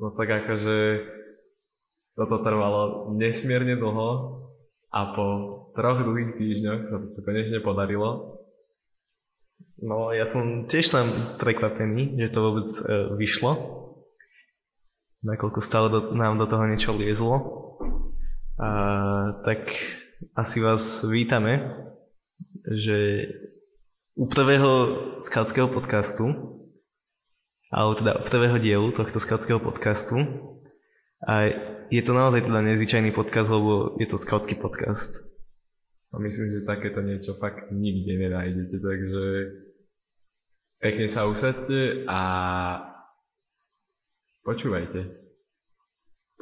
No tak akože toto trvalo nesmierne dlho a po troch dlhých týždňoch sa to konečne podarilo. No ja som tiež sám prekvapený, že to vôbec e, vyšlo. Nakoľko stále do, nám do toho niečo liezlo. A, tak asi vás vítame, že u prvého skautského podcastu alebo teda prvého dielu tohto skautského podcastu. A je to naozaj teda nezvyčajný podcast, lebo je to skautský podcast. A myslím, že takéto niečo fakt nikde nenájdete, takže pekne sa usadte a počúvajte.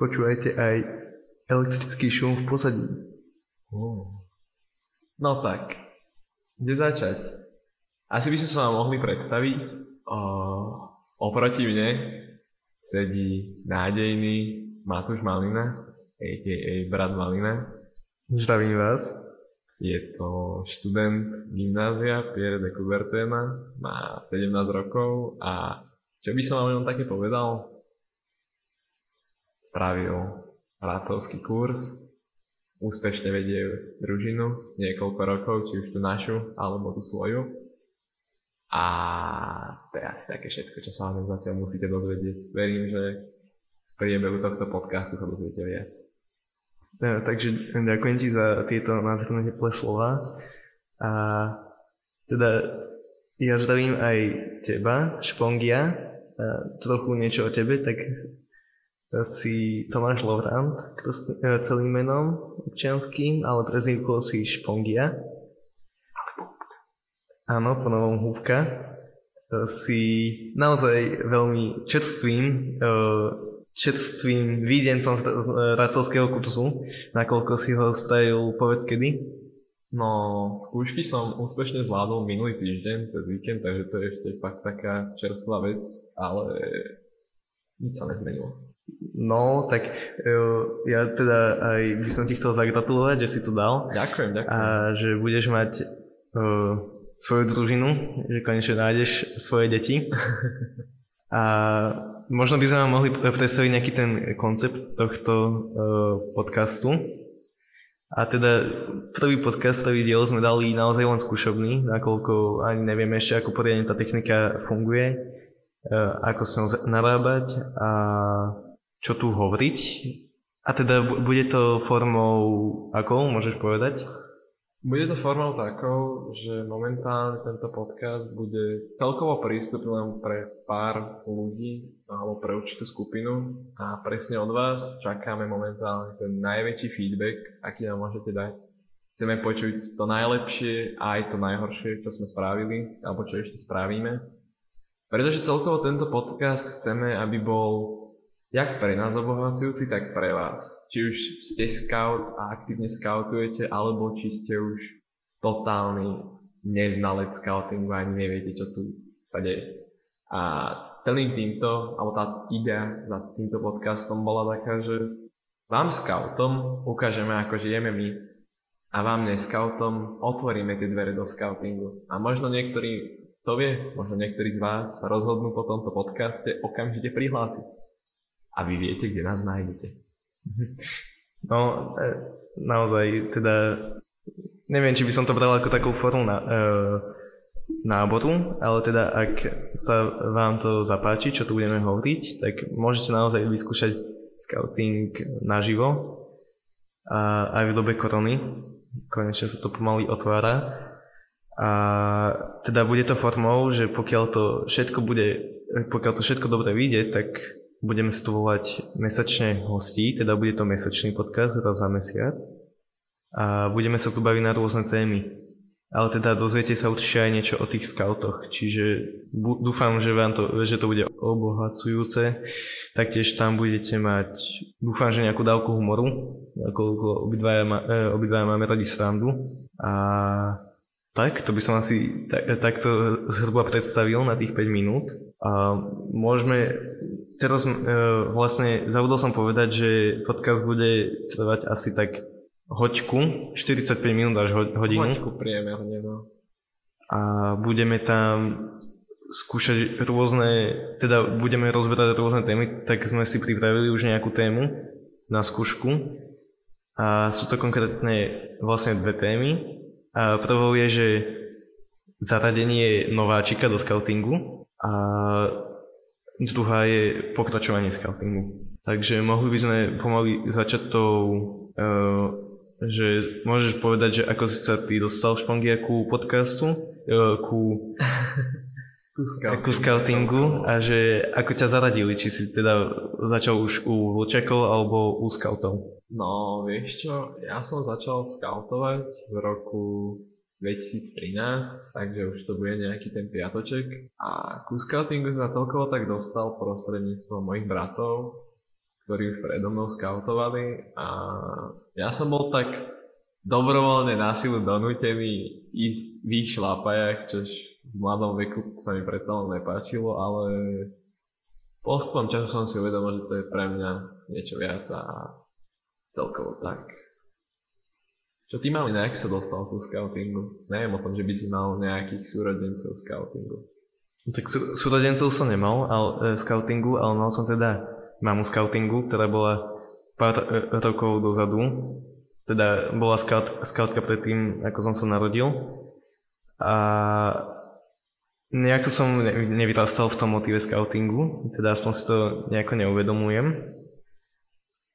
Počúvajte aj elektrický šum v pozadí. Oh. No tak, kde začať? Asi by sme sa vám mohli predstaviť. O, Oproti mne sedí nádejný Matúš Malina, a.k.a. brat Malina. Zdravím vás. Je to študent gymnázia Pierre de Coubertina, má 17 rokov a čo by som vám také povedal? Spravil rácovský kurz, úspešne vedie družinu niekoľko rokov, či už tú našu, alebo tú svoju a to je asi také všetko, čo sa vám zatiaľ musíte dozvedieť. Verím, že v priebehu tohto podcastu sa dozviete viac. Ja, takže ďakujem ti za tieto nádherné teplé slova. A teda ja zdravím aj teba, Špongia, a trochu niečo o tebe, tak si Tomáš Lovrant, celým menom občianským, ale prezivkou si Špongia. Áno, po novom húbka. E, si naozaj veľmi čerstvým, e, čerstvým výdencom z racovského kurzu, nakoľko si ho spravil povedz kedy? No, skúšky som úspešne zvládol minulý týždeň, cez víkend, takže to je ešte fakt taká čerstvá vec, ale nič sa nezmenilo. No, tak e, ja teda aj by som ti chcel zagratulovať, že si to dal. Ďakujem, ďakujem. A že budeš mať uh, svoju družinu, že konečne nájdeš svoje deti. A možno by sme vám mohli predstaviť nejaký ten koncept tohto uh, podcastu. A teda prvý podcast, prvý diel sme dali naozaj len skúšobný, nakoľko ani nevieme ešte, ako poriadne tá technika funguje, uh, ako s ňou narábať a čo tu hovoriť. A teda bude to formou, akou, môžeš povedať? Bude to formou takou, že momentálne tento podcast bude celkovo prístupný len pre pár ľudí alebo pre určitú skupinu a presne od vás čakáme momentálne ten najväčší feedback, aký nám môžete dať. Chceme počuť to najlepšie a aj to najhoršie, čo sme spravili alebo čo ešte spravíme. Pretože celkovo tento podcast chceme, aby bol jak pre nás obohacujúci, tak pre vás. Či už ste scout a aktívne scoutujete, alebo či ste už totálny neznalec scoutingu a ani neviete, čo tu sa deje. A celým týmto, alebo tá idea za týmto podcastom bola taká, že vám scoutom ukážeme, ako žijeme my a vám neskautom otvoríme tie dvere do scoutingu. A možno niektorí, to vie, možno niektorí z vás sa rozhodnú po tomto podcaste okamžite prihlásiť a vy viete, kde nás nájdete. No, e, naozaj, teda neviem, či by som to bral ako takú formu na, e, náboru, ale teda ak sa vám to zapáči, čo tu budeme hovoriť, tak môžete naozaj vyskúšať scouting naživo a aj v dobe korony. Konečne sa to pomaly otvára. A teda bude to formou, že pokiaľ to všetko bude, pokiaľ to všetko dobre vyjde, tak budeme stovovať mesačne hostí, teda bude to mesačný podcast raz za mesiac a budeme sa tu baviť na rôzne témy. Ale teda dozviete sa určite aj niečo o tých scoutoch, čiže dúfam, že, vám to, že to bude obohacujúce. Taktiež tam budete mať, dúfam, že nejakú dávku humoru, ako obidvaja, e, obidvaja máme radi srandu. A tak, to by som asi tak, takto zhruba predstavil na tých 5 minút. A môžeme teraz e, vlastne zabudol som povedať, že podcast bude trvať asi tak hoďku, 45 minút až hodinu. Hoďku priemerne, no. A budeme tam skúšať rôzne, teda budeme rozberať rôzne témy, tak sme si pripravili už nejakú tému na skúšku. A sú to konkrétne vlastne dve témy. A prvou je, že zaradenie nováčika do scoutingu a druhá je pokračovanie scoutingu. Takže mohli by sme pomaly začať tou, uh, že môžeš povedať, že ako si sa ty dostal v špongia ku podcastu, uh, ku ku scoutingu. a že ako ťa zaradili, či si teda začal už u vlčakov alebo u scoutov? No, vieš čo, ja som začal scoutovať v roku 2013, takže už to bude nejaký ten piatoček. A ku scoutingu sa celkovo tak dostal prostredníctvom mojich bratov, ktorí už predo mnou scoutovali a ja som bol tak dobrovoľne násilu donútený ísť v ich šlapajach, čož v mladom veku sa mi predsa len nepáčilo, ale postupom času som si uvedomil, že to je pre mňa niečo viac a celkovo tak. Čo ty mali nejak sa dostal ku scoutingu? Neviem o tom, že by si mal nejakých súrodencov scoutingu. Tak sú, súrodencov som nemal ale, e, scoutingu, ale mal som teda mamu scoutingu, ktorá bola pár e, rokov dozadu. Teda bola scout, scoutka predtým, ako som sa narodil. A Nejako som nevyrastal v tom motive scoutingu, teda aspoň si to nejako neuvedomujem.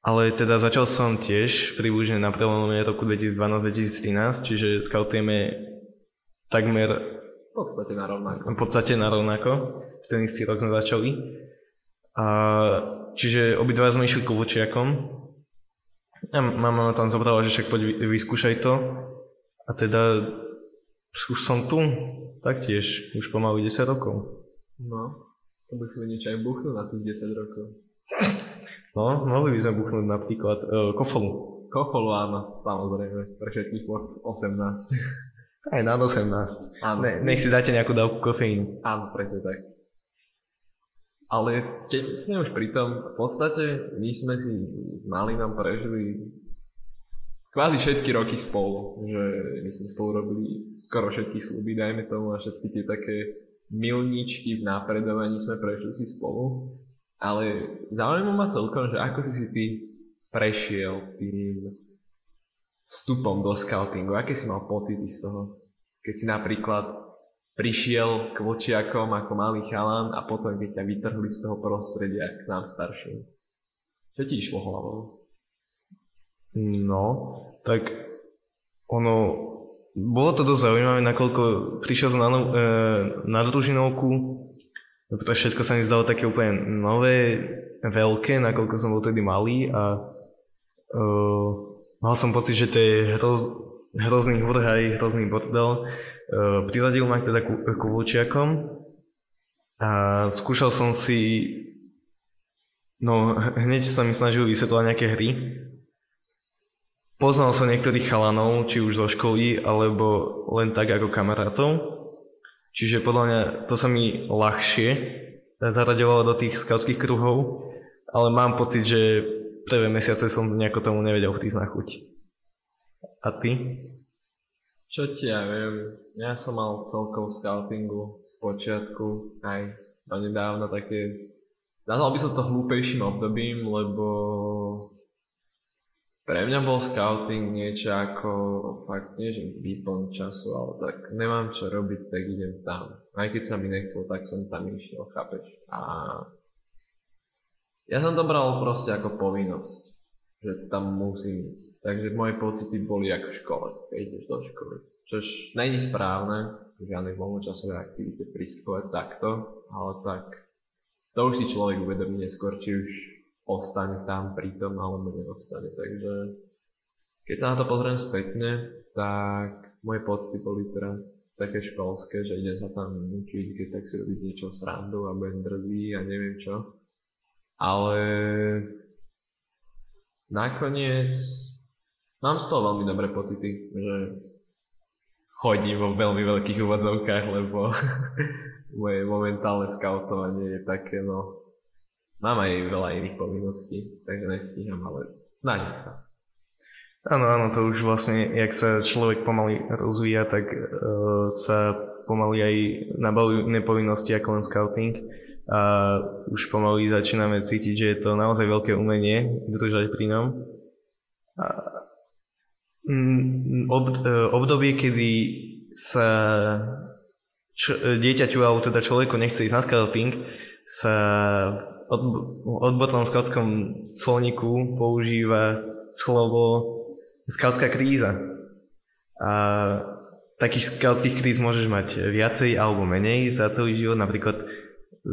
Ale teda začal som tiež približne na prelome roku 2012-2013, čiže scoutujeme takmer v podstate na rovnako. V podstate na rovnako. V ten istý rok sme začali. A, čiže obidva sme išli kovočiakom. A mama tam zobrala, že však poď vyskúšaj to. A teda už som tu, taktiež, už pomaly 10 rokov. No, to by sme niečo aj buchnúť na tých 10 rokov. No, mohli by sme buchnúť napríklad uh, kofolu. Kofolu áno, samozrejme, pre všetkých 18. Aj na 18. Áno. Ne, nech si dáte nejakú dávku kofeínu. Áno, presne tak. Ale keď sme už pri tom, v podstate my sme si s Malinom prežili kvázi všetky roky spolu, že my sme spolu robili skoro všetky sluby, dajme tomu, a všetky tie také milničky v napredovaní sme prešli si spolu. Ale zaujímavé ma celkom, že ako si si ty prešiel tým vstupom do scoutingu, aké si mal pocity z toho? Keď si napríklad prišiel k vočiakom ako malý chalan a potom keď ťa vytrhli z toho prostredia k nám starším. Čo ti išlo hlavou? No, tak ono, bolo to dosť zaujímavé, nakoľko prišiel na, e, na družinovku, pretože všetko sa mi zdalo také úplne nové, veľké, nakoľko som bol tedy malý a e, mal som pocit, že to je hroz, hrozný hurhaj, hrozný bordel. E, priradil ma teda ku, ku a skúšal som si No, hneď sa mi snažil vysvetľovať nejaké hry, Poznal som niektorých chalanov, či už zo školy, alebo len tak ako kamarátov. Čiže podľa mňa to sa mi ľahšie zaraďovalo do tých skautských kruhov, ale mám pocit, že prvé mesiace som nejako tomu nevedel vtísť na chuť. A ty? Čo ti ja viem, ja som mal celkovo scoutingu z počiatku aj donedávna také, nazval by som to hlúpejším obdobím, lebo pre mňa bol scouting niečo ako, fakt nie že výplň času, ale tak nemám čo robiť, tak idem tam. Aj keď sa mi nechcel, tak som tam išiel, chápeš? A ja som to bral proste ako povinnosť, že tam musím ísť. Takže moje pocity boli ako v škole, keď ideš do školy. Čož není správne, žiadne voľnočasové aktivity pristupovať takto, ale tak to už si človek uvedomí neskôr, či už ostane tam pritom alebo neostane. Takže keď sa na to pozriem spätne, tak moje pocity boli teda také školské, že ide sa tam učiť, keď tak si robiť niečo srandu a budem drzý a neviem čo. Ale nakoniec mám z toho veľmi dobré pocity, že chodím vo veľmi veľkých úvodzovkách, lebo moje momentálne skautovanie je také, no, Mám aj veľa iných povinností, takže nestíham, ale snažím sa. Áno, áno, to už vlastne, jak sa človek pomaly rozvíja, tak uh, sa pomaly aj nabalujú iné povinnosti ako len scouting a už pomaly začíname cítiť, že je to naozaj veľké umenie držať pri ňom. A, mm, ob, uh, obdobie, kedy sa č- dieťaťu alebo teda človeku nechce ísť na scouting, sa odbornom scoutskom slovníku používa slovo skautská kríza. A takých skautských kríz môžeš mať viacej alebo menej za celý život, napríklad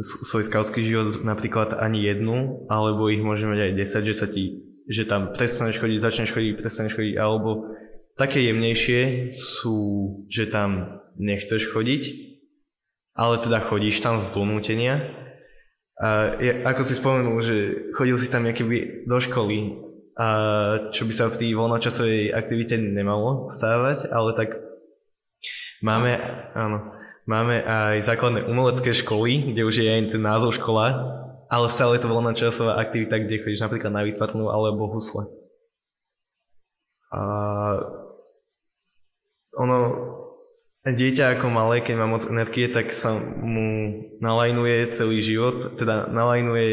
svoj skautský život napríklad ani jednu, alebo ich môže mať aj 10, že sa ti, že tam prestaneš chodiť, začneš chodiť, prestaneš chodiť, alebo také jemnejšie sú, že tam nechceš chodiť, ale teda chodíš tam z donútenia. A ako si spomenul, že chodil si tam by do školy, a čo by sa v tej voľnočasovej aktivite nemalo stávať, ale tak máme, áno, máme aj základné umelecké školy, kde už je aj ten názov škola, ale stále je to voľnočasová aktivita, kde chodíš napríklad na výtvarnú alebo husle. A ono, dieťa ako malé, keď má moc energie, tak sa mu nalajnuje celý život, teda nalajnuje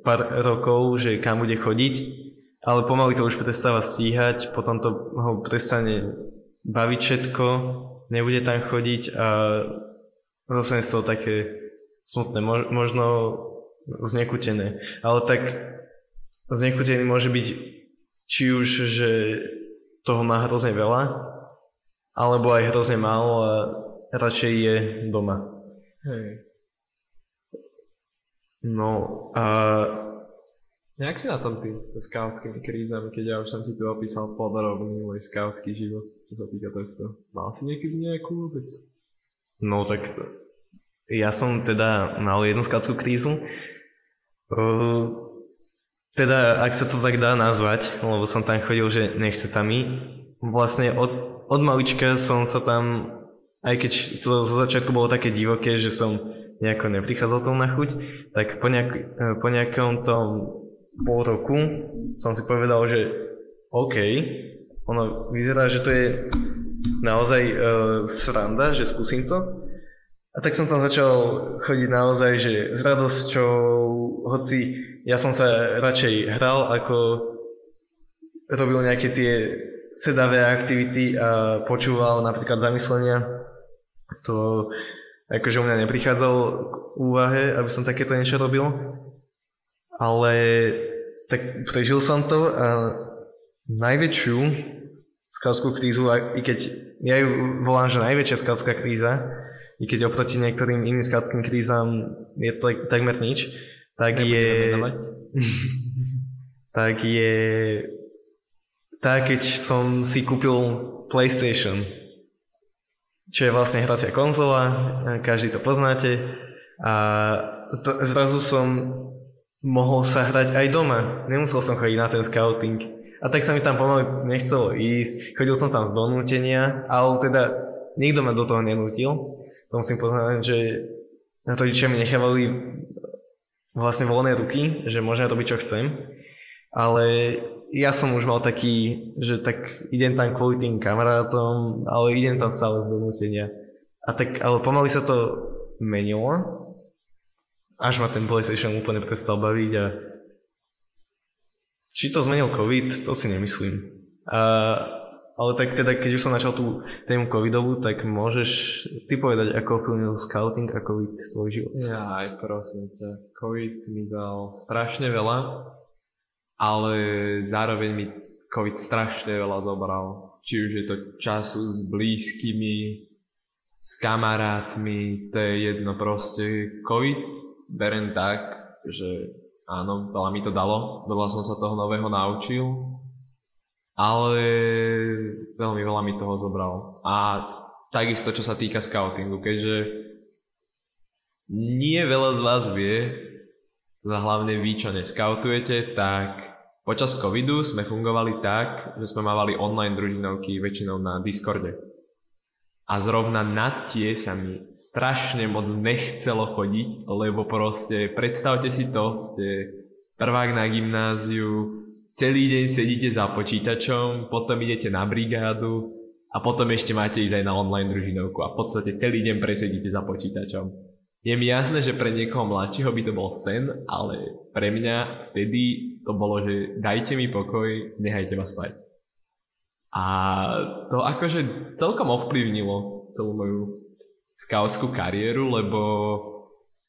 pár rokov, že kam bude chodiť ale pomaly to už prestáva stíhať, potom to ho prestane baviť všetko, nebude tam chodiť a vlastne z toho také smutné, možno znekutené. Ale tak znekutený môže byť či už, že toho má hrozne veľa, alebo aj hrozne málo a radšej je doma. Hej. No a Jak si na tom ty s skautskými krízami, keď ja už som ti tu opísal podrobný môj skautský život, čo sa týka tohto. Mal si niekedy nejakú vôbec? No tak ja som teda mal jednu skautskú krízu. Uh, teda, ak sa to tak dá nazvať, lebo som tam chodil, že nechce sa mi. Vlastne od, od malička som sa tam, aj keď to zo začiatku bolo také divoké, že som nejako neprichádzal tomu na chuť, tak po, nejak, po nejakom tom pol roku som si povedal, že OK, ono vyzerá, že to je naozaj uh, sranda, že skúsim to. A tak som tam začal chodiť naozaj, že s radosťou, hoci ja som sa radšej hral, ako robil nejaké tie sedavé aktivity a počúval napríklad zamyslenia. To akože u mňa neprichádzalo k úvahe, aby som takéto niečo robil. Ale tak prežil som to a najväčšiu skautskú krízu, i keď ja ju volám, že najväčšia skautská kríza, i keď oproti niektorým iným skautským krízam je to takmer nič, tak je... tak je... Tak, keď som si kúpil PlayStation, čo je vlastne hracia konzola, každý to poznáte, a zrazu som mohol sa hrať aj doma. Nemusel som chodiť na ten scouting. A tak sa mi tam pomaly nechcelo ísť. Chodil som tam z donútenia, ale teda nikto ma do toho nenútil. To musím poznať, že na to mi nechávali vlastne voľné ruky, že môžem robiť čo chcem. Ale ja som už mal taký, že tak idem tam kvôli tým kamarátom, ale idem tam stále z donútenia. A tak, ale pomaly sa to menilo až ma ten PlayStation úplne prestal baviť a či to zmenil COVID, to si nemyslím. A, ale tak teda, keď už som začal tú tému covidovú, tak môžeš ty povedať, ako ovplyvnil scouting a covid tvoj život? Ja aj prosím ťa, covid mi dal strašne veľa, ale zároveň mi covid strašne veľa zobral. Či už je to času s blízkymi, s kamarátmi, to je jedno proste. Covid berem tak, že áno, veľa mi to dalo, veľa som sa toho nového naučil, ale veľmi veľa mi toho zobral. A takisto, čo sa týka scoutingu, keďže nie veľa z vás vie, hlavne vy, čo neskautujete, tak počas covidu sme fungovali tak, že sme mávali online družinovky väčšinou na Discorde. A zrovna na tie sa mi strašne moc nechcelo chodiť, lebo proste predstavte si to, ste prvák na gymnáziu, celý deň sedíte za počítačom, potom idete na brigádu a potom ešte máte ísť aj na online družinovku a v podstate celý deň presedíte za počítačom. Je mi jasné, že pre niekoho mladšieho by to bol sen, ale pre mňa vtedy to bolo, že dajte mi pokoj, nehajte ma spať. A to akože celkom ovplyvnilo celú moju skautskú kariéru, lebo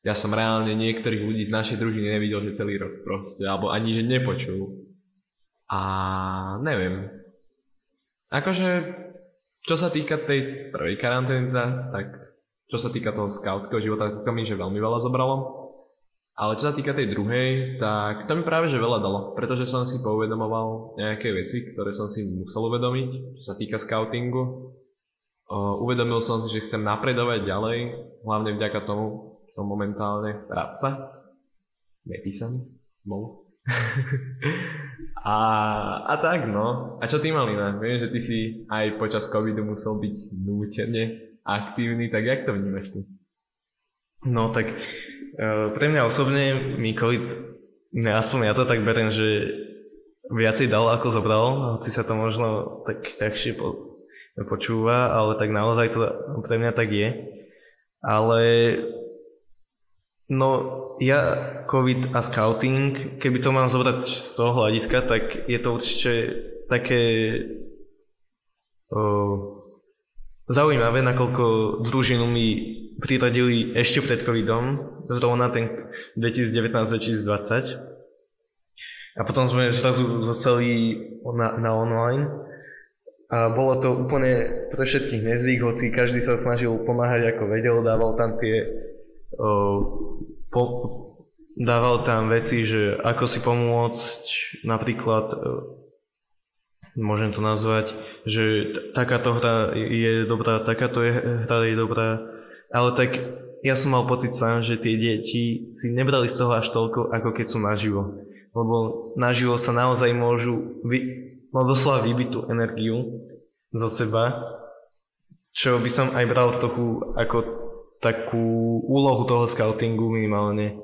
ja som reálne niektorých ľudí z našej družiny nevidel, že celý rok proste, alebo ani, že nepočul. A neviem. Akože, čo sa týka tej prvej karantény, tak čo sa týka toho skautského života, to mi že veľmi veľa zobralo. Ale čo sa týka tej druhej, tak to mi práve že veľa dalo, pretože som si pouvedomoval nejaké veci, ktoré som si musel uvedomiť, čo sa týka scoutingu. uvedomil som si, že chcem napredovať ďalej, hlavne vďaka tomu, som momentálne radca. Nepísaný. Bol. a, a tak no. A čo ty Malina? Viem, že ty si aj počas covidu musel byť nútene aktívny, tak jak to vnímaš ty? No tak uh, pre mňa osobne mi covid, aspoň ja to tak beriem, že viacej dal ako zobral, hoci sa to možno tak ťažšie po, počúva, ale tak naozaj to pre mňa tak je. Ale No, ja COVID a scouting, keby to mám zobrať z toho hľadiska, tak je to určite také o, zaujímavé, nakoľko družinu mi priradili ešte pred covidom, zrovna ten 2019-2020. A potom sme zrazu zostali na, na online. A bolo to úplne pre všetkých nezvyk, hoci každý sa snažil pomáhať ako vedel, dával tam tie po, dával tam veci, že ako si pomôcť, napríklad môžem to nazvať, že takáto hra je dobrá, takáto je, hra je dobrá, ale tak ja som mal pocit sám, že tie deti si nebrali z toho až toľko, ako keď sú naživo. Lebo naživo sa naozaj môžu vy, no doslova vybiť tú energiu zo seba, čo by som aj bral trochu ako takú úlohu toho scoutingu minimálne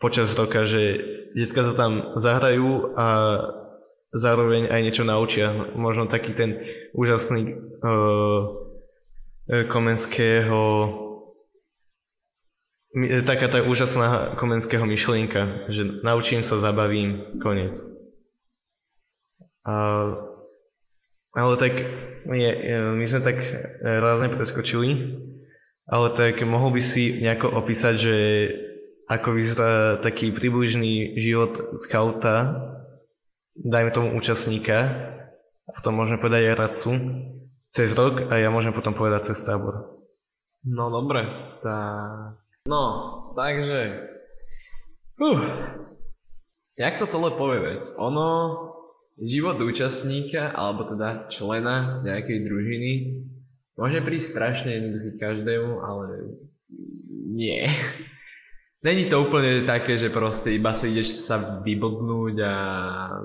počas roka, že detská sa tam zahrajú a zároveň aj niečo naučia. Možno taký ten úžasný uh, komenského taká tá úžasná komenského myšlienka, že naučím sa, zabavím, koniec. A, ale tak je, my sme tak rázne preskočili ale tak mohol by si nejako opísať, že ako vyzerá taký približný život skauta, dajme tomu účastníka, a potom môžeme povedať aj radcu, cez rok a ja môžem potom povedať cez tábor. No dobre, tak... No, takže... Uh, jak to celé povedať? Ono, život účastníka, alebo teda člena nejakej družiny Môže prísť strašne jednoduchý každému, ale nie. Není to úplne také, že proste iba sa ideš sa vyblbnúť a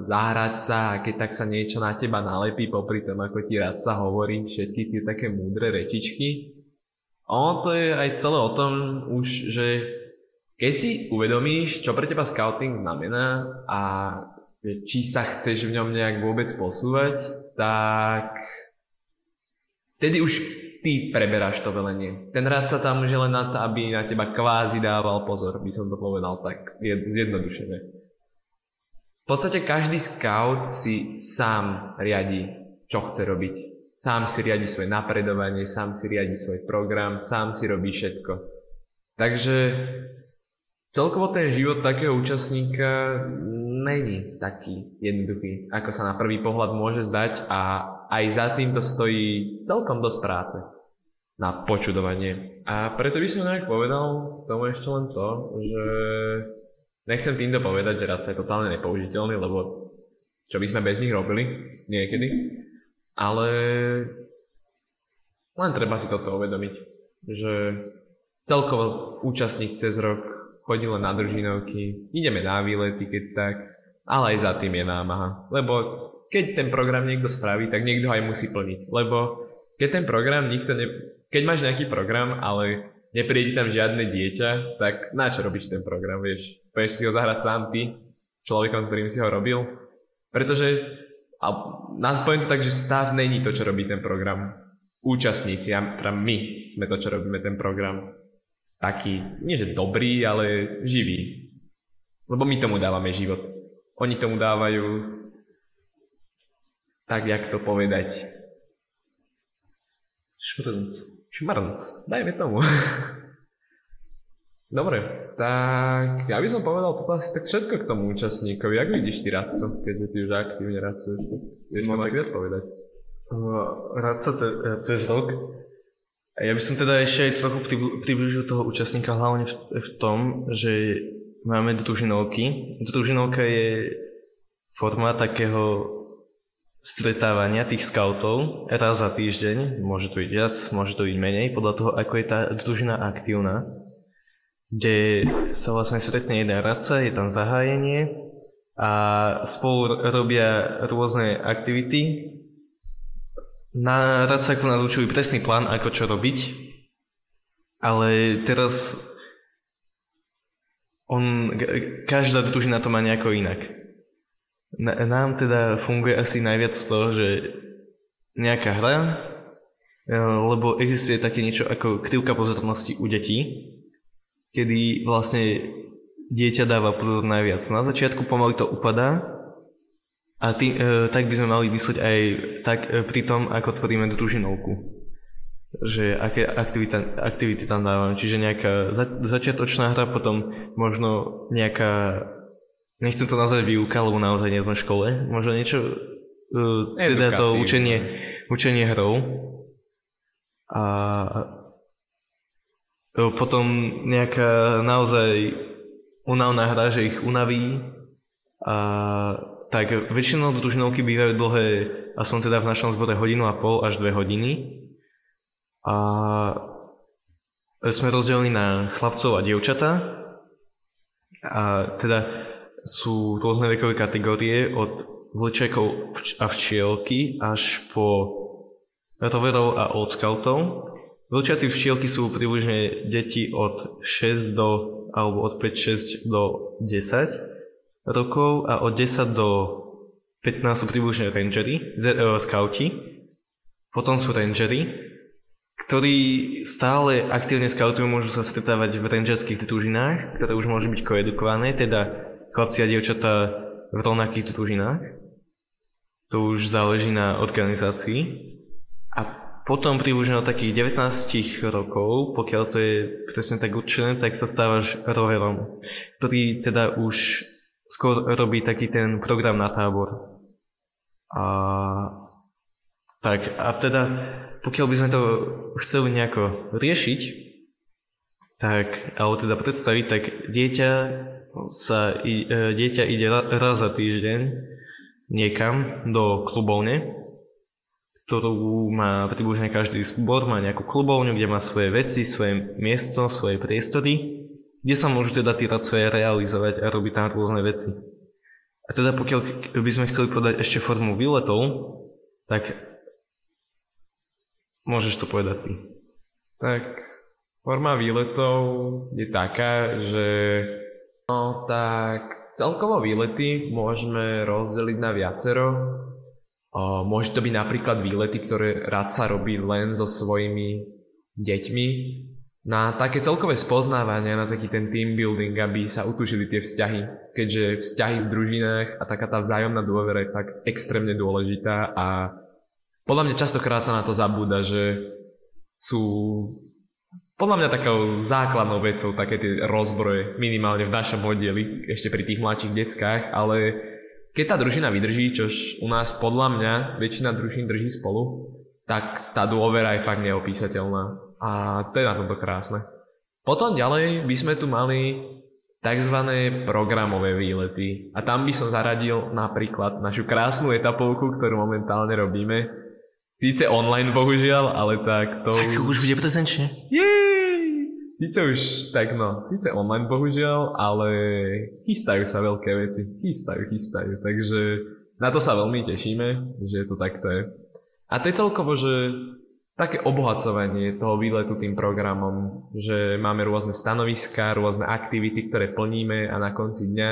zahrať sa a keď tak sa niečo na teba nalepí popri tom, ako ti radca hovorí všetky tie také múdre rečičky. Ono to je aj celé o tom už, že keď si uvedomíš, čo pre teba scouting znamená a či sa chceš v ňom nejak vôbec posúvať, tak vtedy už ty preberáš to velenie. Ten sa tam už len na to, aby na teba kvázi dával pozor, by som to povedal tak zjednodušene. V podstate každý scout si sám riadi, čo chce robiť. Sám si riadi svoje napredovanie, sám si riadi svoj program, sám si robí všetko. Takže celkovo ten život takého účastníka není taký jednoduchý, ako sa na prvý pohľad môže zdať a aj za týmto stojí celkom dosť práce na počudovanie. A preto by som nejak povedal tomu ešte len to, že nechcem týmto povedať, že radca je totálne nepoužiteľný, lebo čo by sme bez nich robili niekedy, ale len treba si toto uvedomiť, že celkovo účastník cez rok chodí len na držinovky, ideme na výlety, keď tak, ale aj za tým je námaha, lebo keď ten program niekto spraví, tak niekto aj musí plniť. Lebo keď ten program nikto ne... Keď máš nejaký program, ale nepríde tam žiadne dieťa, tak na čo robíš ten program, vieš? Poješ si ho zahrať sám ty s človekom, ktorým si ho robil? Pretože, a nás poviem to tak, že stav není to, čo robí ten program. Účastníci, a teda my sme to, čo robíme ten program. Taký, nie že dobrý, ale živý. Lebo my tomu dávame život. Oni tomu dávajú tak, jak to povedať. Šmrnc. Šmrnc, dajme tomu. Dobre, tak ja by som povedal toto asi tak všetko k tomu účastníkovi. Jak vidíš ty radco, keďže ty už aktívne radcuješ? Vieš no, tak... viac povedať? Uh, radca ce, cez rok. Ja by som teda ešte aj trochu približil toho účastníka hlavne v, v tom, že máme družinovky. Družinovka je forma takého stretávania tých scoutov raz za týždeň. Môže to byť viac, môže to byť menej, podľa toho, ako je tá družina aktívna kde sa vlastne stretne jeden radca, je tam zahájenie a spolu robia rôzne aktivity. Na radcaku učili presný plán, ako čo robiť, ale teraz on, každá družina to má nejako inak. Nám teda funguje asi najviac z toho, že nejaká hra, eh, lebo existuje také niečo ako krivka pozornosti u detí, kedy vlastne dieťa dáva pozor najviac. Na začiatku pomaly to upadá a tý, e, tak by sme mali mysleť aj tak e, pri tom, ako tvoríme družinovku. Že aké aktivita, aktivity tam dávame. Čiže nejaká za, začiatočná hra, potom možno nejaká, nechcem to nazvať výuka, lebo naozaj nie sme v škole, možno niečo, e, teda to učenie, učenie hrou. A potom nejaká naozaj unavná hra, že ich unaví. A tak väčšinou družinovky bývajú dlhé, aspoň teda v našom zbore hodinu a pol až dve hodiny. A sme rozdelení na chlapcov a dievčatá. A teda sú rôzne vekové kategórie od vlčekov a včielky až po roverov a old scoutov. Vlčiaci včielky sú približne deti od 6 do, alebo od 5-6 do 10 rokov a od 10 do 15 sú približne rangery, uh, scouti. Potom sú rangery, ktorí stále aktívne scoutujú, môžu sa stretávať v rangerských družinách, ktoré už môžu byť koedukované, teda chlapci a dievčatá v rovnakých družinách. To už záleží na organizácii. A potom približne od takých 19 rokov, pokiaľ to je presne tak určené, tak sa stávaš roverom, ktorý teda už skôr robí taký ten program na tábor. A, tak, a teda, pokiaľ by sme to chceli nejako riešiť, tak, alebo teda predstaviť, tak dieťa sa, e, dieťa ide raz za týždeň niekam do klubovne, ktorú má približne každý zbor, má nejakú klubovňu, kde má svoje veci, svoje miesto, svoje priestory, kde sa môžu teda tí radcovia realizovať a robiť tam rôzne veci. A teda pokiaľ by sme chceli podať ešte formu výletov, tak môžeš to povedať ty. Tak forma výletov je taká, že no tak celkovo výlety môžeme rozdeliť na viacero Môže to byť napríklad výlety, ktoré rád sa robí len so svojimi deťmi na také celkové spoznávanie, na taký ten team building, aby sa utužili tie vzťahy. Keďže vzťahy v družinách a taká tá vzájomná dôvera je tak extrémne dôležitá a podľa mňa častokrát sa na to zabúda, že sú podľa mňa takou základnou vecou také tie rozbroje, minimálne v našom oddieli, ešte pri tých mladších deckách, ale keď tá družina vydrží, čož u nás podľa mňa väčšina družín drží spolu, tak tá dôvera je fakt neopísateľná. A to je na tomto krásne. Potom ďalej by sme tu mali tzv. programové výlety. A tam by som zaradil napríklad našu krásnu etapovku, ktorú momentálne robíme. Síce online bohužiaľ, ale tak to... Tak už bude prezenčne. Yeah! Síce už tak no, síce online bohužiaľ, ale chystajú sa veľké veci. Chystajú, chystajú. Takže na to sa veľmi tešíme, že to takto je. A to je celkovo, že také obohacovanie toho výletu tým programom, že máme rôzne stanoviska, rôzne aktivity, ktoré plníme a na konci dňa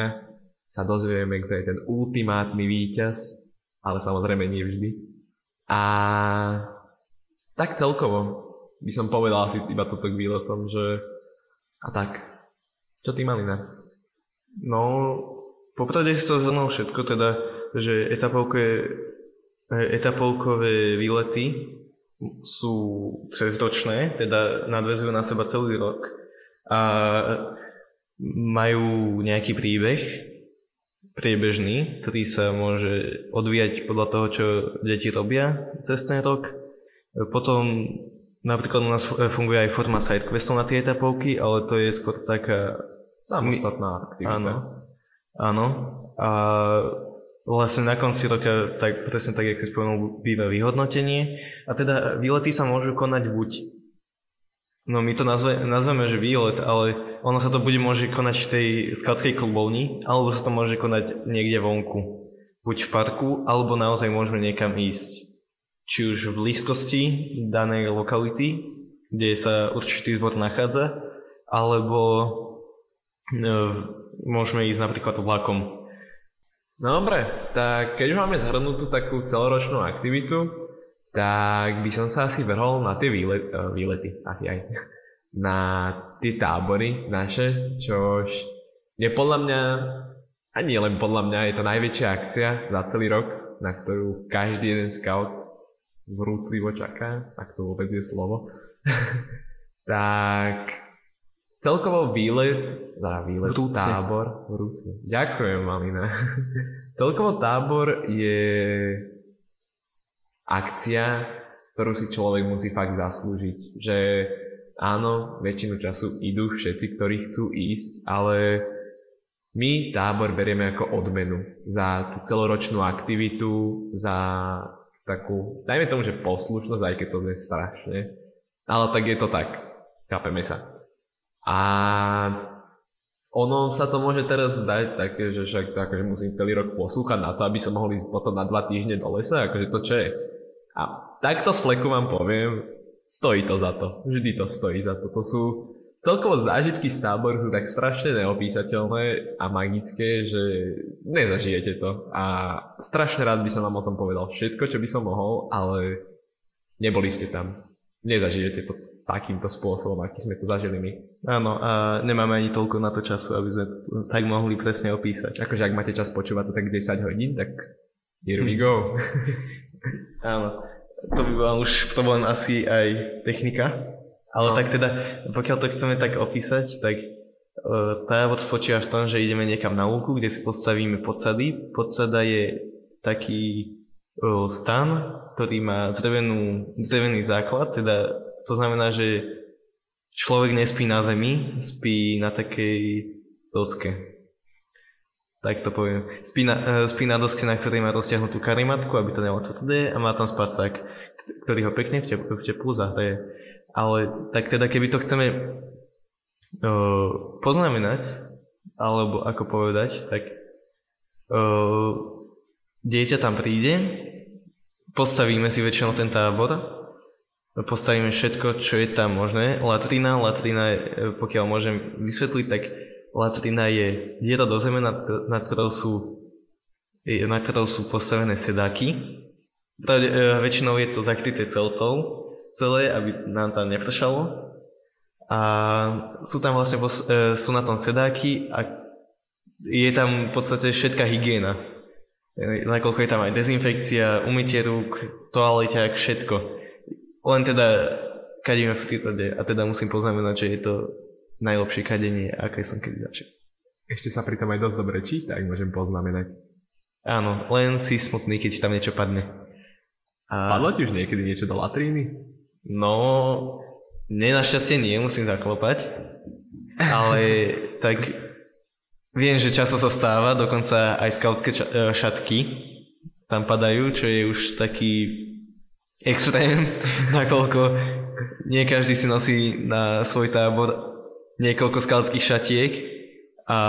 sa dozvieme, kto je ten ultimátny víťaz, ale samozrejme nie vždy. A tak celkovo by som povedal asi iba toto k výletom, že a tak. Čo ty, Malina? No, popravde si to zhrnul všetko, teda, že etapovkové, etapovkové výlety sú cezročné, teda nadvezujú na seba celý rok a majú nejaký príbeh priebežný, ktorý sa môže odvíjať podľa toho, čo deti robia cez ten rok. Potom napríklad u nás funguje aj forma sidequestov na tie etapovky, ale to je skôr taká... Samostatná aktivita. Áno. Áno. A vlastne na konci roka, tak presne tak, jak si spomenul, býva vyhodnotenie. A teda výlety sa môžu konať buď No my to nazve, nazveme, že výlet, ale ono sa to bude môže konať v tej skautskej klubovni, alebo sa to môže konať niekde vonku. Buď v parku, alebo naozaj môžeme niekam ísť. Či už v blízkosti danej lokality, kde sa určitý zbor nachádza, alebo no, môžeme ísť napríklad vlakom. No dobre, tak keď máme zhrnutú takú celoročnú aktivitu, tak by som sa asi vrhol na tie výlet, uh, výlety, asi aj, na tie tábory naše, čož je podľa mňa, a nie len podľa mňa, je to najväčšia akcia za celý rok, na ktorú každý jeden scout vrúclivo čaká, ak to vôbec je slovo. tak Celkovo výlet, teda výlet, vrúce. tábor, vrúce. Ďakujem, Malina. Celkovo tábor je akcia, ktorú si človek musí fakt zaslúžiť. Že áno, väčšinu času idú všetci, ktorí chcú ísť, ale my tábor berieme ako odmenu za tú celoročnú aktivitu, za takú, dajme tomu, že poslušnosť, aj keď to je strašne. Ale tak je to tak. Chápeme sa. A ono sa to môže teraz zdať také, že však akože musím celý rok poslúchať na to, aby som mohol ísť potom na dva týždne do lesa, akože to čo je. A takto z fleku vám poviem, stojí to za to. Vždy to stojí za to. To sú celkovo zážitky z táboru sú tak strašne neopísateľné a magické, že nezažijete to. A strašne rád by som vám o tom povedal všetko, čo by som mohol, ale neboli ste tam. Nezažijete to takýmto spôsobom, aký sme to zažili my. Áno, a nemáme ani toľko na to času, aby sme tak mohli presne opísať. Akože ak máte čas počúvať to tak 10 hodín, tak here we go. Áno, to by bola už problém asi aj technika. Ale no. tak teda, pokiaľ to chceme tak opísať, tak uh, tábor spočíva v tom, že ideme niekam na lúku, kde si postavíme podsady. Podsada je taký uh, stan, ktorý má drevenú, drevený základ, teda to znamená, že človek nespí na zemi, spí na takej doske. Tak to poviem. Spí na, e, spí na doske, na ktorej má rozťahnutú karimatku, aby to nebolo tvrdé a má tam spacák, ktorý ho pekne v, teplu, v teplu zahreje. Ale tak teda, keby to chceme uh, poznamenať, alebo ako povedať, tak uh, dieťa tam príde, postavíme si väčšinou ten tábor postavíme všetko, čo je tam možné. Latrina, latrina, e, pokiaľ môžem vysvetliť, tak latrina je diera do zeme, nad, nad ktorou sú na ktorou sú postavené sedáky. Pravde, väčšinou je to zakryté celtou, celé, aby nám tam nepršalo. A sú tam vlastne, e, sú na tom sedáky a je tam v podstate všetká hygiena. Nakoľko je tam aj dezinfekcia, umytie rúk, toaleťák, všetko. Len teda kadíme v prípade a teda musím poznamenať, že je to najlepšie kadenie, aké som kedy začal. Ešte sa pri tom aj dosť dobre číta, ak môžem poznamenať. Áno, len si smutný, keď tam niečo padne. A... Padlo ti už niekedy niečo do latríny? No, nie našťastie nie, musím zaklopať. Ale tak viem, že často sa stáva, dokonca aj skautské e, šatky tam padajú, čo je už taký extrém, nakoľko nie každý si nosí na svoj tábor niekoľko skalských šatiek a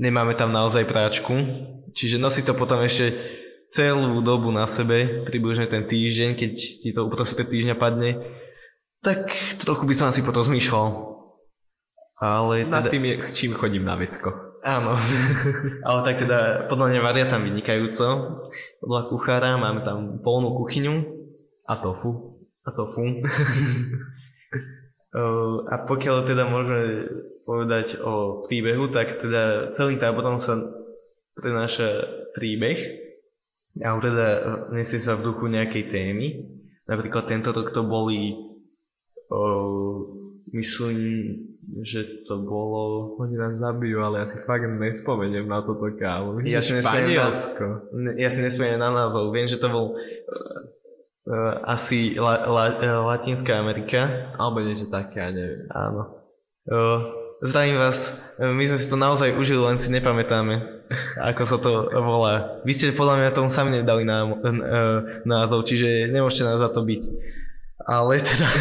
nemáme tam naozaj práčku. Čiže nosí to potom ešte celú dobu na sebe, približne ten týždeň, keď ti to uprostred týždňa padne, tak trochu by som asi potom zmýšľal. Ale teda... Nad tým je, s čím chodím na vecko. Áno. Ale tak teda podľa mňa varia tam vynikajúco. Podľa kuchára máme tam polnú kuchyňu. A tofu. A tofu. a pokiaľ teda môžeme povedať o príbehu, tak teda celým táborom sa prenáša príbeh. A teda nesie sa v duchu nejakej témy. Napríklad tento rok to boli o, myslím, že to bolo... Oni nás zabijú, ale ja si fakt nespomeniem na toto kávu. Ja si na, ja si nespomeniem na názov. Viem, že to bol uh, asi la, la, uh, Latinská Amerika. Alebo niečo také, ja neviem. Áno. Uh, zdravím vás. My sme si to naozaj užili, len si nepamätáme, ako sa to volá. Vy ste podľa mňa tomu sami nedali ná, uh, názov, čiže nemôžete nás za to byť. Ale teda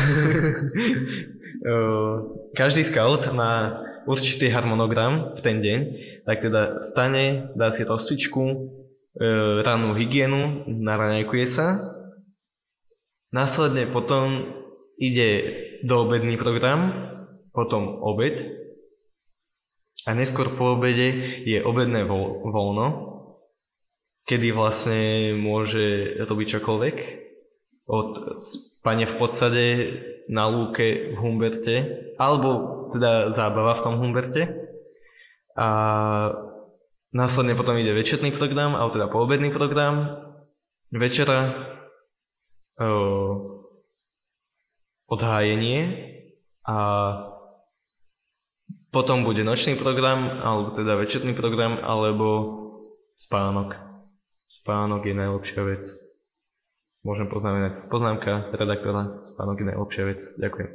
každý scout má určitý harmonogram v ten deň, tak teda stane, dá si rozcvičku, rannú hygienu, naraňajkuje sa, následne potom ide do obedný program, potom obed a neskôr po obede je obedné voľno, kedy vlastne môže robiť čokoľvek, od spania v podsade na lúke v Humberte, alebo teda zábava v tom Humberte. A následne potom ide večerný program, alebo teda poobedný program. Večera o, odhájenie a potom bude nočný program, alebo teda večerný program, alebo spánok. Spánok je najlepšia vec. Môžem poznamenať. Poznámka redaktora, spánok je najlepšia vec. Ďakujem.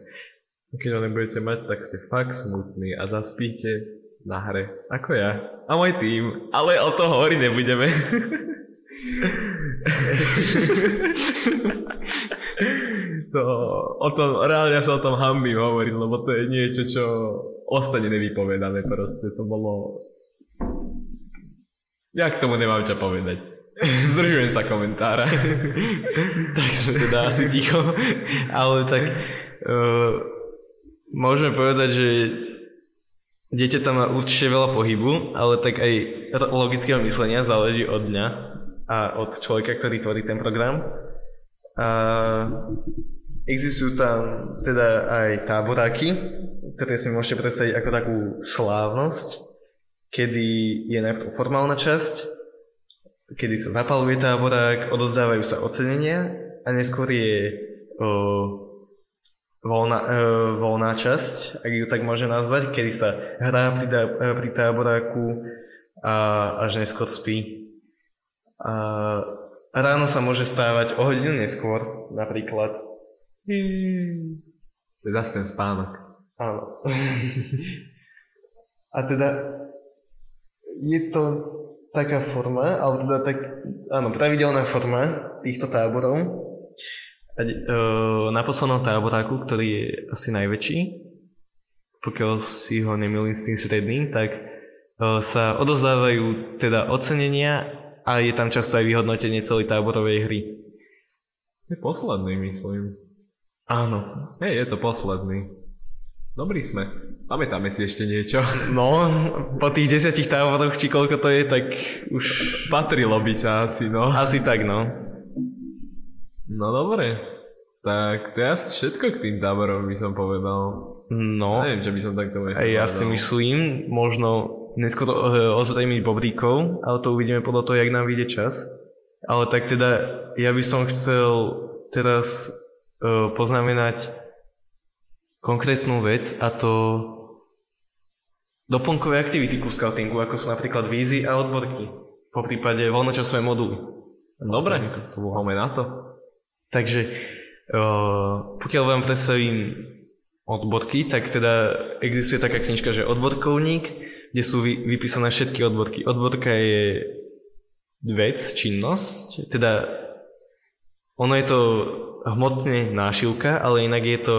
Keď ho nebudete mať, tak ste fakt smutní a zaspíte na hre. Ako ja. A môj tým. Ale o to hovoriť nebudeme. to, o tom, reálne sa o tom hambím hovoriť, lebo to je niečo, čo ostane nevypovedané proste. To bolo... Ja k tomu nemám čo povedať. Zdržujem sa komentára. tak sme teda asi ticho. Ale tak uh, môžeme povedať, že dieťa tam má určite veľa pohybu, ale tak aj logického myslenia záleží od dňa a od človeka, ktorý tvorí ten program. A existujú tam teda aj táboráky, ktoré si môžete predstaviť ako takú slávnosť, kedy je najprv formálna časť, kedy sa zapaluje táborák, odozdávajú sa ocenenia a neskôr je o, voľná, o, voľná časť, ak ju tak môže nazvať, kedy sa hrá pri, pri táboráku a až neskôr spí. A ráno sa môže stávať o hodinu neskôr, napríklad. Hmm. To je zase ten spánok. Áno. a teda je to taká forma, alebo teda tak, áno, pravidelná forma týchto táborov. A, e, na poslednom táboráku, ktorý je asi najväčší, pokiaľ si ho nemýlim s tým stredným, tak e, sa odozdávajú teda ocenenia a je tam často aj vyhodnotenie celej táborovej hry. Je posledný, myslím. Áno. Hej, je to posledný. Dobrý sme. Pamätáme si ešte niečo. No, po tých desiatich táboroch, či koľko to je, tak už... Patrilo by sa asi, no. Asi tak, no. No dobre. Tak to je asi všetko k tým táborom, by som povedal. No. Neviem, čo by som takto ešte Ja si myslím, možno neskôr uh, ozrejmiť bobríkov, ale to uvidíme podľa toho, jak nám vyjde čas. Ale tak teda, ja by som chcel teraz poznamenať konkrétnu vec a to doplnkové aktivity ku scoutingu, ako sú napríklad vízy a odborky. Po prípade voľnočasové moduly. Dobre, to máme na to. Takže uh, pokiaľ vám predstavím odborky, tak teda existuje taká knižka, že odborkovník, kde sú vy, vypísané všetky odborky. Odborka je vec, činnosť, teda ono je to hmotne nášivka, ale inak je to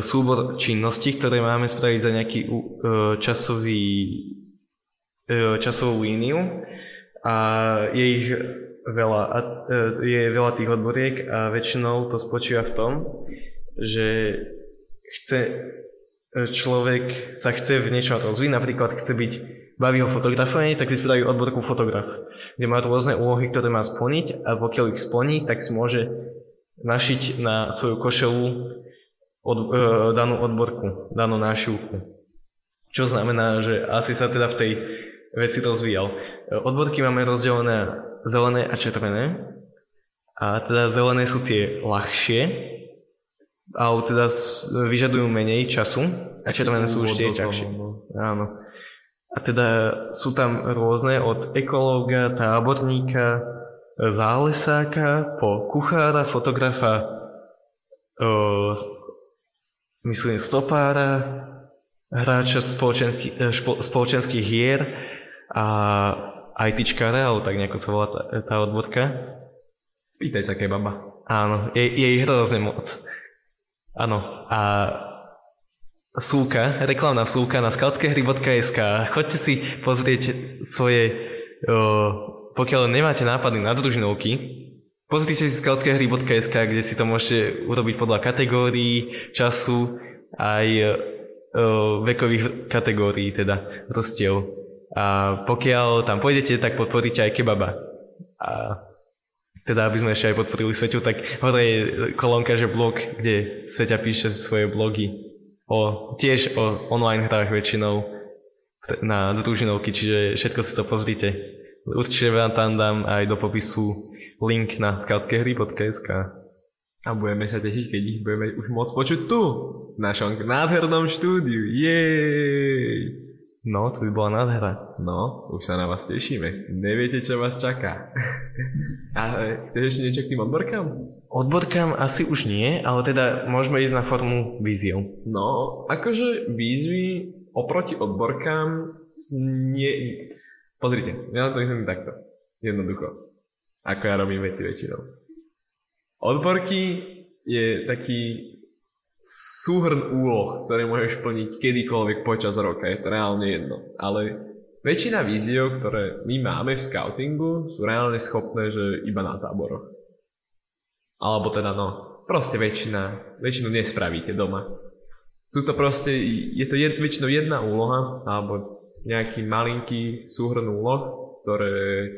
súbor činností, ktoré máme spraviť za nejaký uh, časový, uh, časovú líniu. A je ich veľa, uh, je veľa tých odboriek a väčšinou to spočíva v tom, že chce človek sa chce v niečom rozvíjať, napríklad chce byť baví ho fotografovanie, tak si spraví odborku fotograf, kde má rôzne úlohy, ktoré má splniť a pokiaľ ich splní, tak si môže našiť na svoju košelu od, e, danú odborku, danú nášivku. Čo znamená, že asi sa teda v tej veci rozvíjal. E, odborky máme rozdelené zelené a červené. A teda zelené sú tie ľahšie, ale teda vyžadujú menej času a červené sú už tie ťažšie. Áno. A teda sú tam rôzne od ekológa, táborníka, zálesáka, po kuchára, fotografa, o, myslím stopára, hráča spoločenský, e, špo, spoločenských hier a ITčkára, alebo tak nejako sa volá tá, tá odborka. Spýtaj sa kebaba. Áno, je, je ich hrozne moc. Áno, a súka, reklamná súka na skautskehry.sk. Choďte si pozrieť svoje, o, pokiaľ nemáte nápady na družinovky, pozrite si skautskehry.sk, kde si to môžete urobiť podľa kategórií, času, aj o, vekových kategórií, teda vrstiev. A pokiaľ tam pôjdete, tak podporíte aj kebaba. A teda aby sme ešte aj podporili Sveťu, tak hore je kolónka, že blog, kde Sveťa píše svoje blogy o, tiež o online hrách väčšinou na družinovky, čiže všetko si to pozrite. Určite vám tam dám aj do popisu link na scoutskehry.sk a budeme sa tešiť, keď ich budeme už môcť počuť tu, v našom nádhernom štúdiu. Jej! No, to by bola nádhera. No, už sa na vás tešíme. Neviete, čo vás čaká. A chceš ešte niečo k tým odborkám? Odborkám asi už nie, ale teda môžeme ísť na formu víziu. No, akože výzvy oproti odborkám nie... Pozrite, ja to myslím takto. Jednoducho. Ako ja robím veci väčšinou. Odborky je taký súhrn úloh, ktoré môžeš plniť kedykoľvek počas roka. Je to reálne jedno. Ale väčšina víziev, ktoré my máme v scoutingu, sú reálne schopné, že iba na táboroch. Alebo teda no, proste väčšina, väčšinu nespravíte doma. Tuto proste, je to jed, väčšinou jedna úloha, alebo nejaký malinký súhrn úloh, ktoré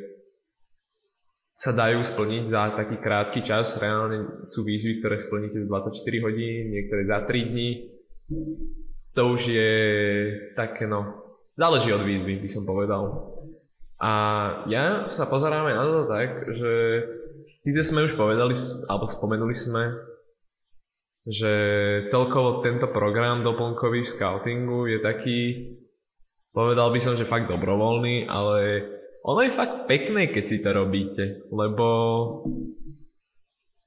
sa dajú splniť za taký krátky čas. Reálne sú výzvy, ktoré splníte za 24 hodín, niektoré za 3 dní. To už je také no, záleží od výzvy, by som povedal. A ja sa pozeráme na to tak, že Síce sme už povedali, alebo spomenuli sme, že celkovo tento program doplnkový v scoutingu je taký, povedal by som, že fakt dobrovoľný, ale ono je fakt pekné, keď si to robíte, lebo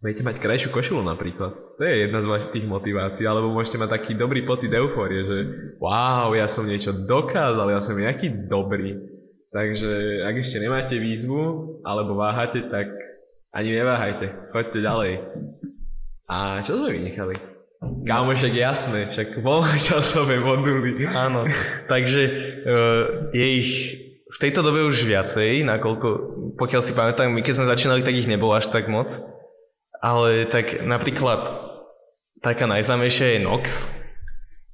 budete mať krajšiu košulu napríklad. To je jedna z vašich motivácií, alebo môžete mať taký dobrý pocit eufórie, že wow, ja som niečo dokázal, ja som nejaký dobrý. Takže ak ešte nemáte výzvu, alebo váhate, tak ani neváhajte, choďte ďalej. A čo sme vynechali? Kámo, však jasné, však voľnočasové moduly. Áno, takže uh, je ich v tejto dobe už viacej, nakoľko, pokiaľ si pamätám, my keď sme začínali, tak ich nebolo až tak moc. Ale tak napríklad taká najznámejšia je Nox,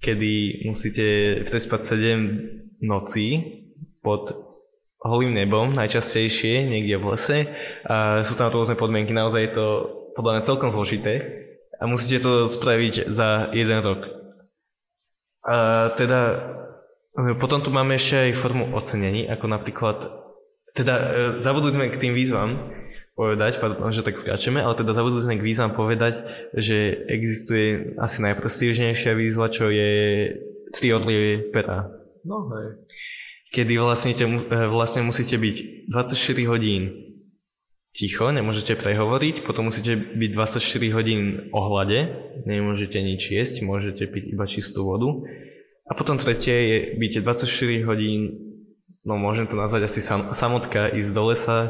kedy musíte prespať 7 nocí pod holým nebom najčastejšie, niekde v lese a sú tam rôzne podmienky, naozaj je to podľa mňa celkom zložité a musíte to spraviť za jeden rok. A teda potom tu máme ešte aj formu ocenení, ako napríklad, teda e, zabudli sme k tým výzvam povedať, pardon, že tak skáčeme, ale teda zabudli sme k výzvam povedať, že existuje asi najprestížnejšia výzva, čo je tri orlie pera. No hej kedy vlastne, te, eh, vlastne musíte byť 24 hodín ticho, nemôžete prehovoriť, potom musíte byť 24 hodín ohľade, nemôžete nič jesť, môžete piť iba čistú vodu. A potom tretie je byť 24 hodín, no môžem to nazvať asi sam, samotka, ísť do lesa,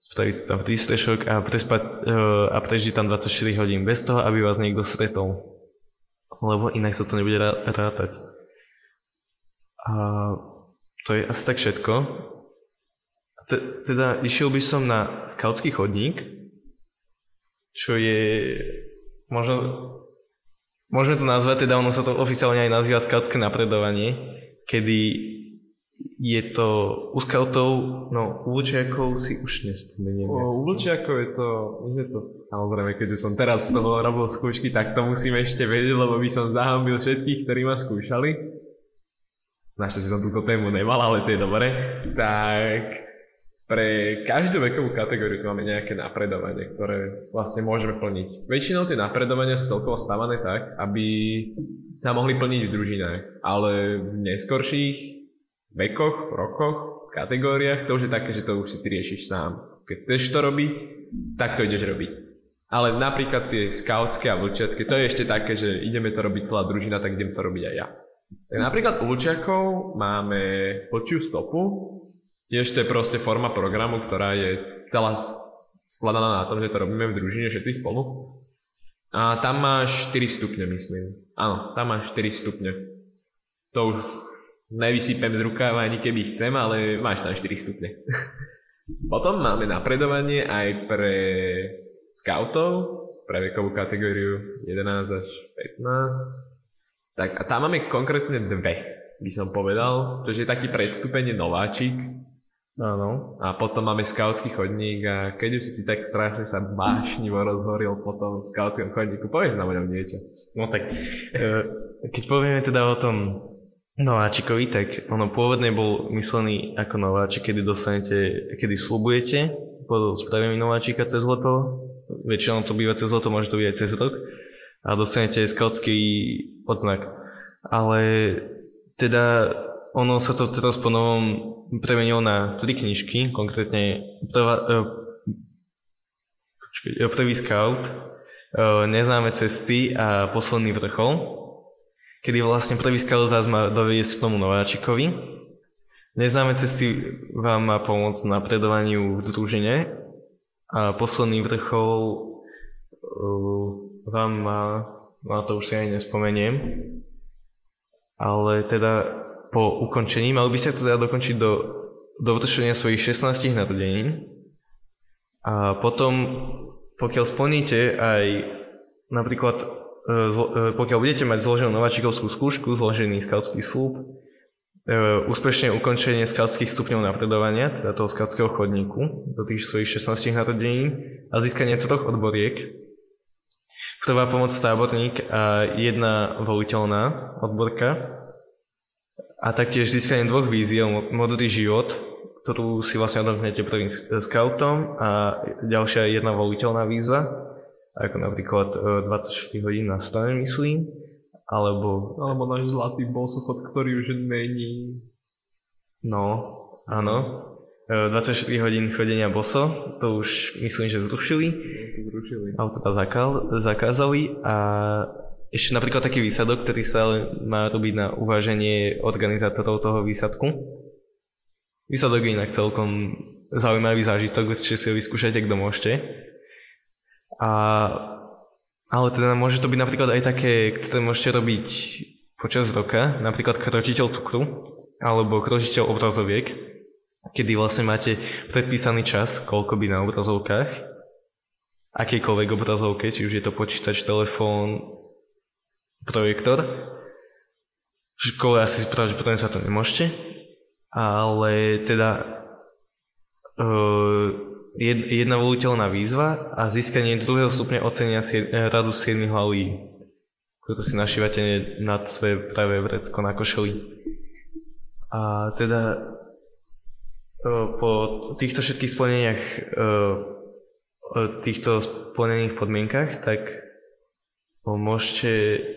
spraviť si tam prístrešok a, prespať, uh, a prežiť tam 24 hodín bez toho, aby vás niekto stretol. Lebo inak sa to nebude rátať. A to je asi tak všetko. Teda išiel by som na skautský chodník, čo je možno, môžeme to nazvať, teda ono sa to oficiálne aj nazýva skautské napredovanie, kedy je to u scoutov, no u vlčiakov si už nespomeniem. U vlčiakov je to, je to, samozrejme, keďže som teraz z toho robil skúšky, tak to musím ešte vedieť, lebo by som zahambil všetkých, ktorí ma skúšali. Našťastie som túto tému nemal, ale to je dobré. Tak pre každú vekovú kategóriu tu máme nejaké napredovanie, ktoré vlastne môžeme plniť. Väčšinou tie napredovania sú celkovo stavané tak, aby sa mohli plniť v družinách, ale v neskorších vekoch, rokoch, kategóriách, to už je také, že to už si ty riešiš sám. Keď chceš to robiť, tak to ideš robiť. Ale napríklad tie skautské a vlčiacké, to je ešte také, že ideme to robiť celá družina, tak idem to robiť aj ja. Tak napríklad u vlčiakov máme vlčiu stopu, tiež to je proste forma programu, ktorá je celá skladaná na tom, že to robíme v družine všetci spolu. A tam máš 4 stupne, myslím. Áno, tam máš 4 stupne. To už nevysypem z rukáva ani keby chcem, ale máš tam 4 stupne. Potom máme napredovanie aj pre scoutov, pre vekovú kategóriu 11 až 15. Tak a tam máme konkrétne dve, by som povedal. To je taký predstupenie nováčik. Áno. A potom máme skautský chodník a keď už si ty tak strašne sa bášnivo rozhoril po tom skautskom chodníku, povieš nám o ňom niečo. No tak, e, keď povieme teda o tom nováčikovi, tak ono pôvodne bol myslený ako nováčik, kedy dostanete, kedy slubujete po spravení nováčika cez leto. Väčšinou to býva cez leto, môže to byť aj cez rok. A dostanete skautský odznak. Ale teda ono sa to teraz po novom premenilo na tri knižky, konkrétne prvá, uh, počkej, prvý scout, uh, neznáme cesty a posledný vrchol kedy vlastne prvý scout vás má doviesť k tomu nováčikovi. Neznáme cesty vám má pomôcť na predovaniu v družine a posledný vrchol uh, vám má, no to už si aj nespomeniem, ale teda po ukončení, mali by ste to teda dokončiť do, do vršenia svojich 16 narodenín a potom, pokiaľ splníte aj napríklad E, e, pokiaľ budete mať zloženú nováčikovskú skúšku, zložený skautský slúb, e, úspešne ukončenie skautských stupňov napredovania, teda toho skautského chodníku, do tých svojich 16 narodení a získanie troch odboriek, prvá pomoc táborník a jedna voliteľná odborka a taktiež získanie dvoch víziev, modrý život, ktorú si vlastne odomknete prvým skautom a ďalšia jedna voliteľná výzva ako napríklad 24 e, hodín na stane, myslím, alebo... Alebo náš zlatý bosochod, ktorý už není... No, áno. 24 e, hodín chodenia boso, to už myslím, že zrušili. To zrušili. Teda zakázali a ešte napríklad taký výsadok, ktorý sa má robiť na uváženie organizátorov toho výsadku. Výsadok je inak celkom zaujímavý zážitok, či si ho vyskúšate, kto môžete. A, ale teda môže to byť napríklad aj také, ktoré môžete robiť počas roka, napríklad krotiteľ cukru alebo krotiteľ obrazoviek, kedy vlastne máte predpísaný čas, koľko by na obrazovkách, akejkoľvek obrazovke, či už je to počítač, telefón, projektor. V škole asi pravdepodobne sa to nemôžete, ale teda uh, jedna voliteľná výzva a získanie druhého stupňa ocenia radu 7 hlaví, ktoré si našívate nad svoje pravé vrecko na košeli. A teda po týchto všetkých splneniach týchto splnených podmienkach, tak môžete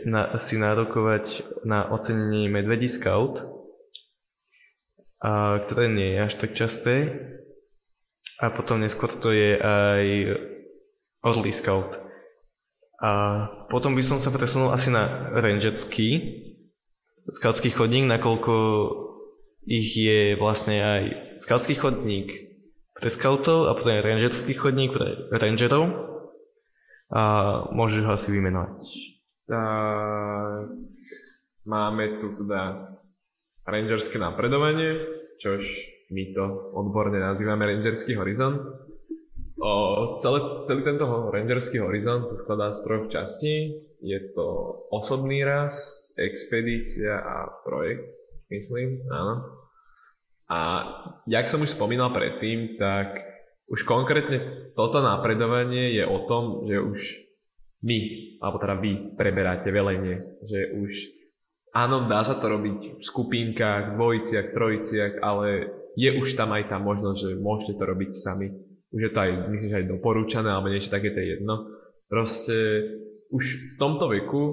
na, si nárokovať na ocenenie Medvedí Scout, a, ktoré nie je až tak časté, a potom neskôr to je aj Orly Scout. A potom by som sa presunul asi na rangerský scoutský chodník, nakoľko ich je vlastne aj scoutský chodník pre scoutov a potom rangerský chodník pre rangerov a môžeš ho asi vymenovať. Tak, máme tu teda rangerské napredovanie, čož my to odborne nazývame Rangerský horizont. O, celé, celý tento Rangerský horizont sa skladá z troch častí. Je to osobný rast, expedícia a projekt, myslím, áno. A jak som už spomínal predtým, tak už konkrétne toto napredovanie je o tom, že už my, alebo teda vy preberáte velenie, že už áno, dá sa to robiť v skupinkách, dvojiciach, trojiciach, ale je už tam aj tá možnosť, že môžete to robiť sami. Už je to aj, myslím, že aj doporúčané, alebo niečo také, to je jedno. Proste už v tomto veku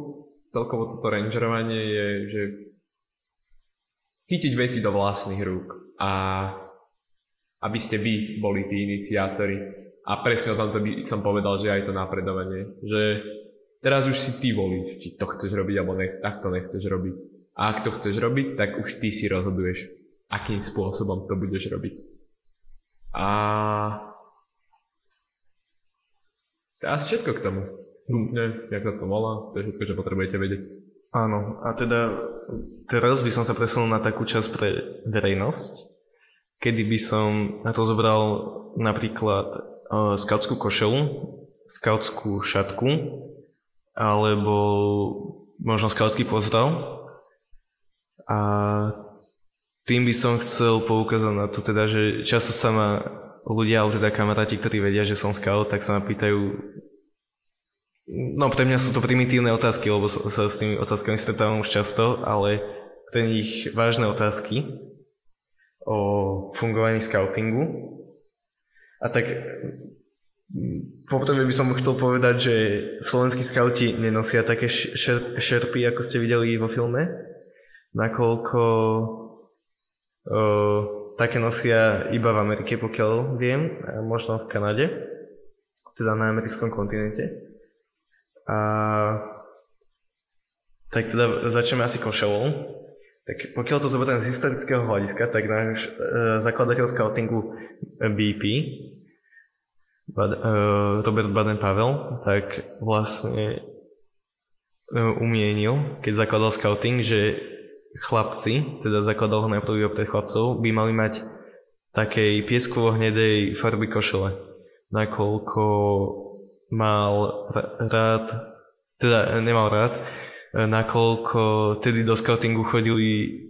celkovo toto rangerovanie je, že chytiť veci do vlastných rúk a aby ste vy boli tí iniciátori. A presne o tomto by som povedal, že aj to napredovanie. Že teraz už si ty volíš, či to chceš robiť, alebo nech, ak to nechceš robiť. A ak to chceš robiť, tak už ty si rozhoduješ, akým spôsobom to budeš robiť. A asi všetko k tomu. Ne, jak sa to volá, to je všetko, čo potrebujete vedieť. Áno, a teda teraz by som sa presunul na takú časť pre verejnosť, kedy by som rozobral napríklad uh, skautskú košelu, skautskú šatku, alebo možno skautský pozdrav. A tým by som chcel poukázať na to teda, že často sa ma ľudia, alebo teda kamaráti, ktorí vedia, že som scout, tak sa ma pýtajú No pre mňa sú to primitívne otázky, lebo sa s tými otázkami stretávam už často, ale pre nich vážne otázky o fungovaní scoutingu. A tak poprvé by som chcel povedať, že slovenskí skauti nenosia také šer, šerpy, ako ste videli vo filme, nakoľko o, také nosia iba v Amerike, pokiaľ viem, a možno v Kanade, teda na americkom kontinente. A tak teda začneme asi košelou. Tak pokiaľ to zoberiem z historického hľadiska, tak náš uh, zakladateľ scoutingu BP, Bad, uh, Robert Baden-Pavel, tak vlastne uh, umienil, keď zakladal scouting, že chlapci, teda zakladal ho najprv pre chlapcov, by mali mať takej pieskovo-hnedej farby košele, nakoľko mal rád, teda nemal rád, nakoľko tedy do scoutingu chodili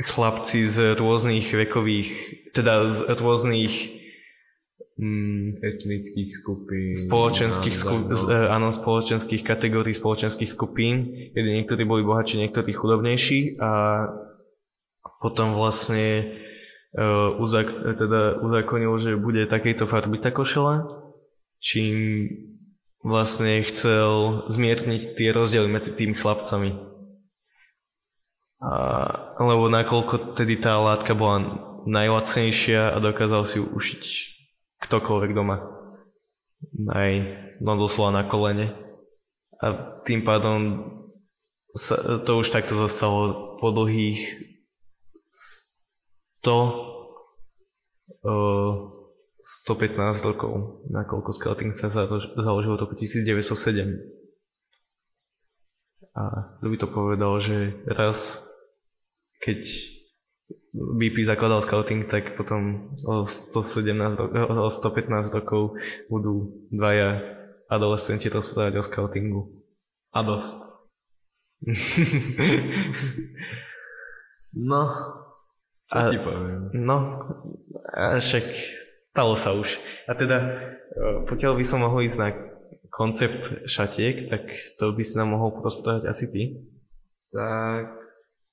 chlapci z rôznych vekových, teda z rôznych mm, etnických skupín, spoločenských, sku- z, e, áno, spoločenských kategórií, spoločenských skupín, kedy niektorí boli bohatší, niektorí chudobnejší a potom vlastne uh, uzak- teda uzakonil, že bude takejto farby tá košela, čím vlastne chcel zmierniť tie rozdiely medzi tými chlapcami. A, lebo nakoľko tedy tá látka bola najlacnejšia a dokázal si ju ušiť ktokoľvek doma. Aj no doslova na kolene. A tým pádom sa, to už takto zostalo po dlhých 100 uh, 115 rokov, nakoľko scouting sa založil v roku 1907. A kto by to povedal, že raz, keď BP zakladal scouting, tak potom o, 117, o 115 rokov budú dvaja adolescenti rozprávať o scoutingu. A dosť. no, čo a, ti poviem? No, a však Stalo sa už. A teda, e, pokiaľ by som mohol ísť na koncept šatiek, tak to by si nám mohol porozprávať asi ty. Tak,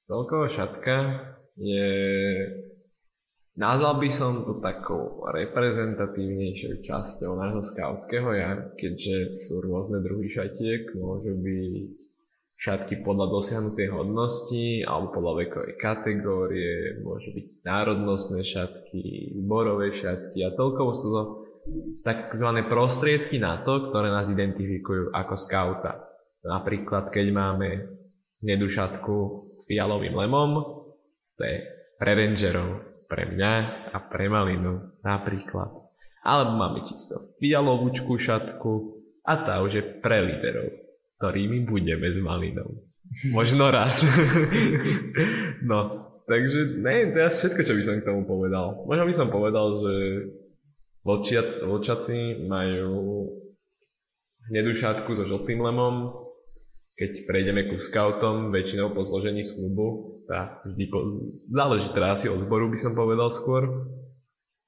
celková šatka je... Nazval by som to takou reprezentatívnejšou časťou nášho skautského ja, keďže sú rôzne druhy šatiek, môžu byť šatky podľa dosiahnutej hodnosti alebo podľa vekovej kategórie, môžu byť národnostné šatky, výborové šatky a celkovo sú to tzv. prostriedky na to, ktoré nás identifikujú ako skauta. Napríklad, keď máme hnedú šatku s fialovým lemom, to je pre rangerov, pre mňa a pre malinu napríklad. Alebo máme čisto fialovúčku šatku a tá už je pre líderov ktorými budeme s malinou. Možno raz. no, takže ne, to je všetko, čo by som k tomu povedal. Možno by som povedal, že vlčiat, vlčaci majú hnedú šátku so žltým lemom, keď prejdeme ku scoutom, väčšinou po zložení slubu, tá vždy po, záleží teda asi od zboru by som povedal skôr.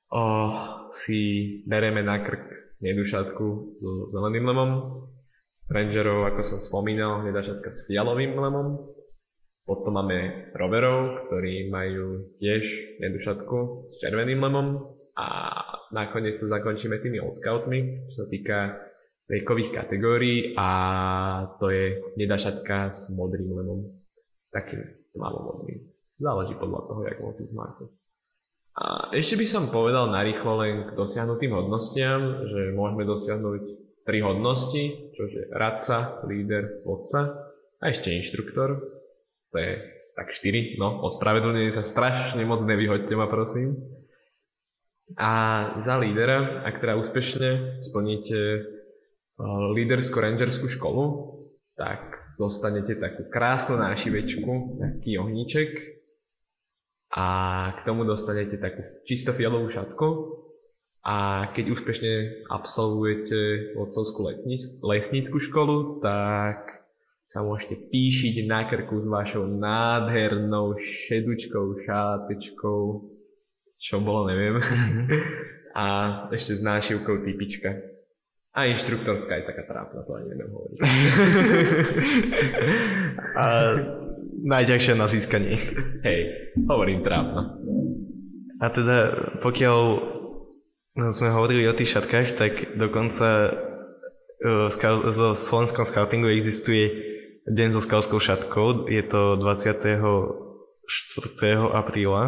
O, si bereme na krk nedušatku so zeleným lemom, rangerov, ako som spomínal, nedušatka s fialovým lemom, potom máme roverov, ktorí majú tiež nedušatku s červeným lemom a nakoniec to zakončíme tými old scoutmi, čo sa týka vekových kategórií a to je nedašatka s modrým lemom. Takým modrým. Záleží podľa toho, jak motiv máte. A ešte by som povedal narýchlo len k dosiahnutým hodnostiam, že môžeme dosiahnuť tri hodnosti, čo je radca, líder, vodca a ešte inštruktor. To je tak 4, no ospravedlňujem sa strašne moc, nevyhoďte ma prosím. A za lídera, ak teda úspešne splníte líderskú rangerskú školu, tak dostanete takú krásnu nášivečku, taký ohníček a k tomu dostanete takú čisto fialovú šatku a keď úspešne absolvujete vodcovskú lesnícku školu, tak sa môžete píšiť na krku s vašou nádhernou šedučkou, šátečkou, čo bolo, neviem. a ešte s nášivkou typička. A inštruktorská je taká trápna, to ani neviem hovoriť. A najťažšie na získanie. Hej, hovorím trápna. A teda, pokiaľ sme hovorili o tých šatkách, tak dokonca e, zo slovenskom scoutingu existuje deň so skauskou šatkou. Je to 24. apríla,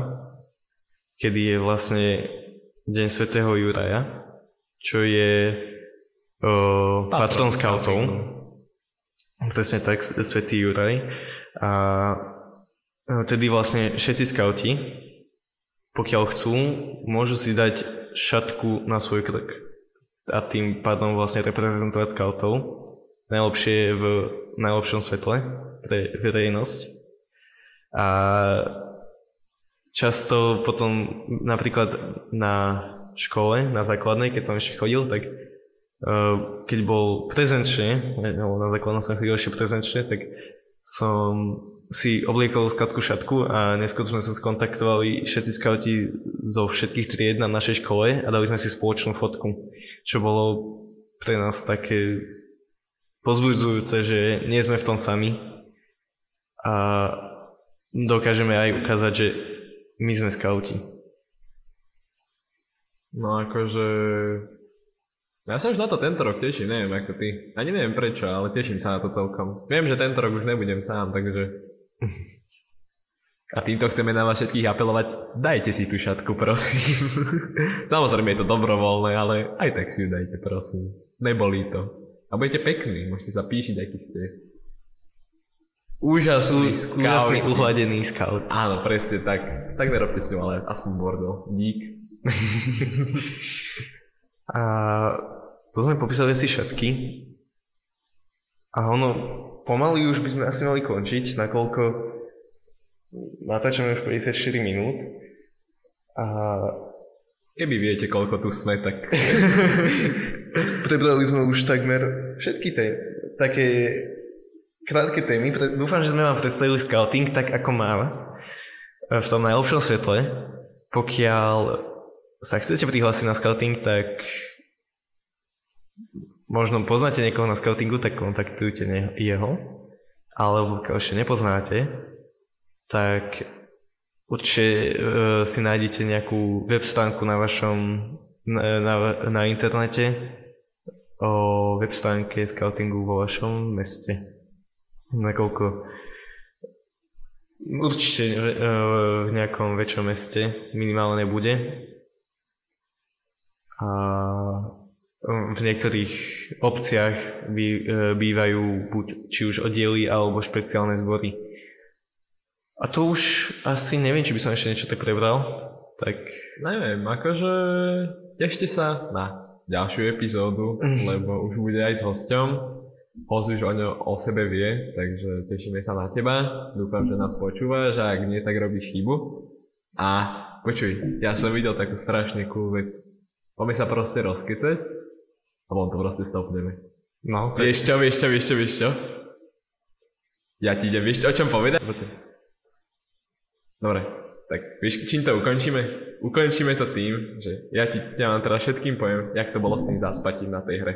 kedy je vlastne deň svätého Juraja, čo je uh, patron scoutov. Presne tak, Svetý Juraj. A tedy vlastne všetci scouti, pokiaľ chcú, môžu si dať šatku na svoj krk. A tým pádom vlastne reprezentovať scoutov. Najlepšie v najlepšom svetle pre verejnosť. A často potom napríklad na škole, na základnej, keď som ešte chodil, tak Ehm, keď bol prezenčne, na základnom som chodil ešte prezenčne, tak som si obliekol skautskú šatku a neskôr sme sa skontaktovali všetci skauti zo všetkých tried na našej škole a dali sme si spoločnú fotku, čo bolo pre nás také pozbudzujúce, že nie sme v tom sami a dokážeme aj ukázať, že my sme skauti. No akože ja sa už na to tento rok teším, neviem ako ty. Ani neviem prečo, ale teším sa na to celkom. Viem, že tento rok už nebudem sám, takže... A týmto chceme na vás všetkých apelovať, dajte si tú šatku, prosím. Samozrejme je to dobrovoľné, ale aj tak si ju dajte, prosím. Nebolí to. A budete pekní, môžete sa píšiť, aký ste. Úžasný. Úžasný uhladený scout. Áno, presne tak. Tak nerobte s ňou, ale aspoň bordel. Dík. A to sme popísali si všetky. A ono, pomaly už by sme asi mali končiť, nakoľko natáčame už 54 minút. A keby viete, koľko tu sme, tak... Prebrali sme už takmer všetky tie také krátke témy. Dúfam, že sme vám predstavili scouting tak, ako má v tom najlepšom svetle. Pokiaľ sa chcete prihlásiť na scouting, tak možno poznáte niekoho na scoutingu, tak kontaktujte jeho. Alebo keď ešte nepoznáte, tak určite uh, si nájdete nejakú web stránku na vašom na, na, na internete o web stránke scoutingu vo vašom meste. Nakoľko určite uh, v nejakom väčšom meste minimálne bude a v niektorých obciach e, bývajú buď či už oddiely alebo špeciálne zbory. A to už asi neviem, či by som ešte niečo tak prebral. Tak... Neviem, akože tešte sa na ďalšiu epizódu, mm. lebo už bude aj s hosťom. Host už o, ňo, o sebe vie, takže tešíme sa na teba. Dúfam, že nás počúvaš a ak nie, tak robíš chybu. A počuj, ja som videl takú strašne cool vec Máme sa proste rozkecať potom to proste stopneme. No, tak... Vieš čo, vieš čo, vieš čo, vieš čo? Ja ti idem, vieš čo, o čom povedať? Dobre, tak vieš, čím to ukončíme? Ukončíme to tým, že ja ti ja vám teraz všetkým poviem, jak to bolo s tým zaspatím na tej hre.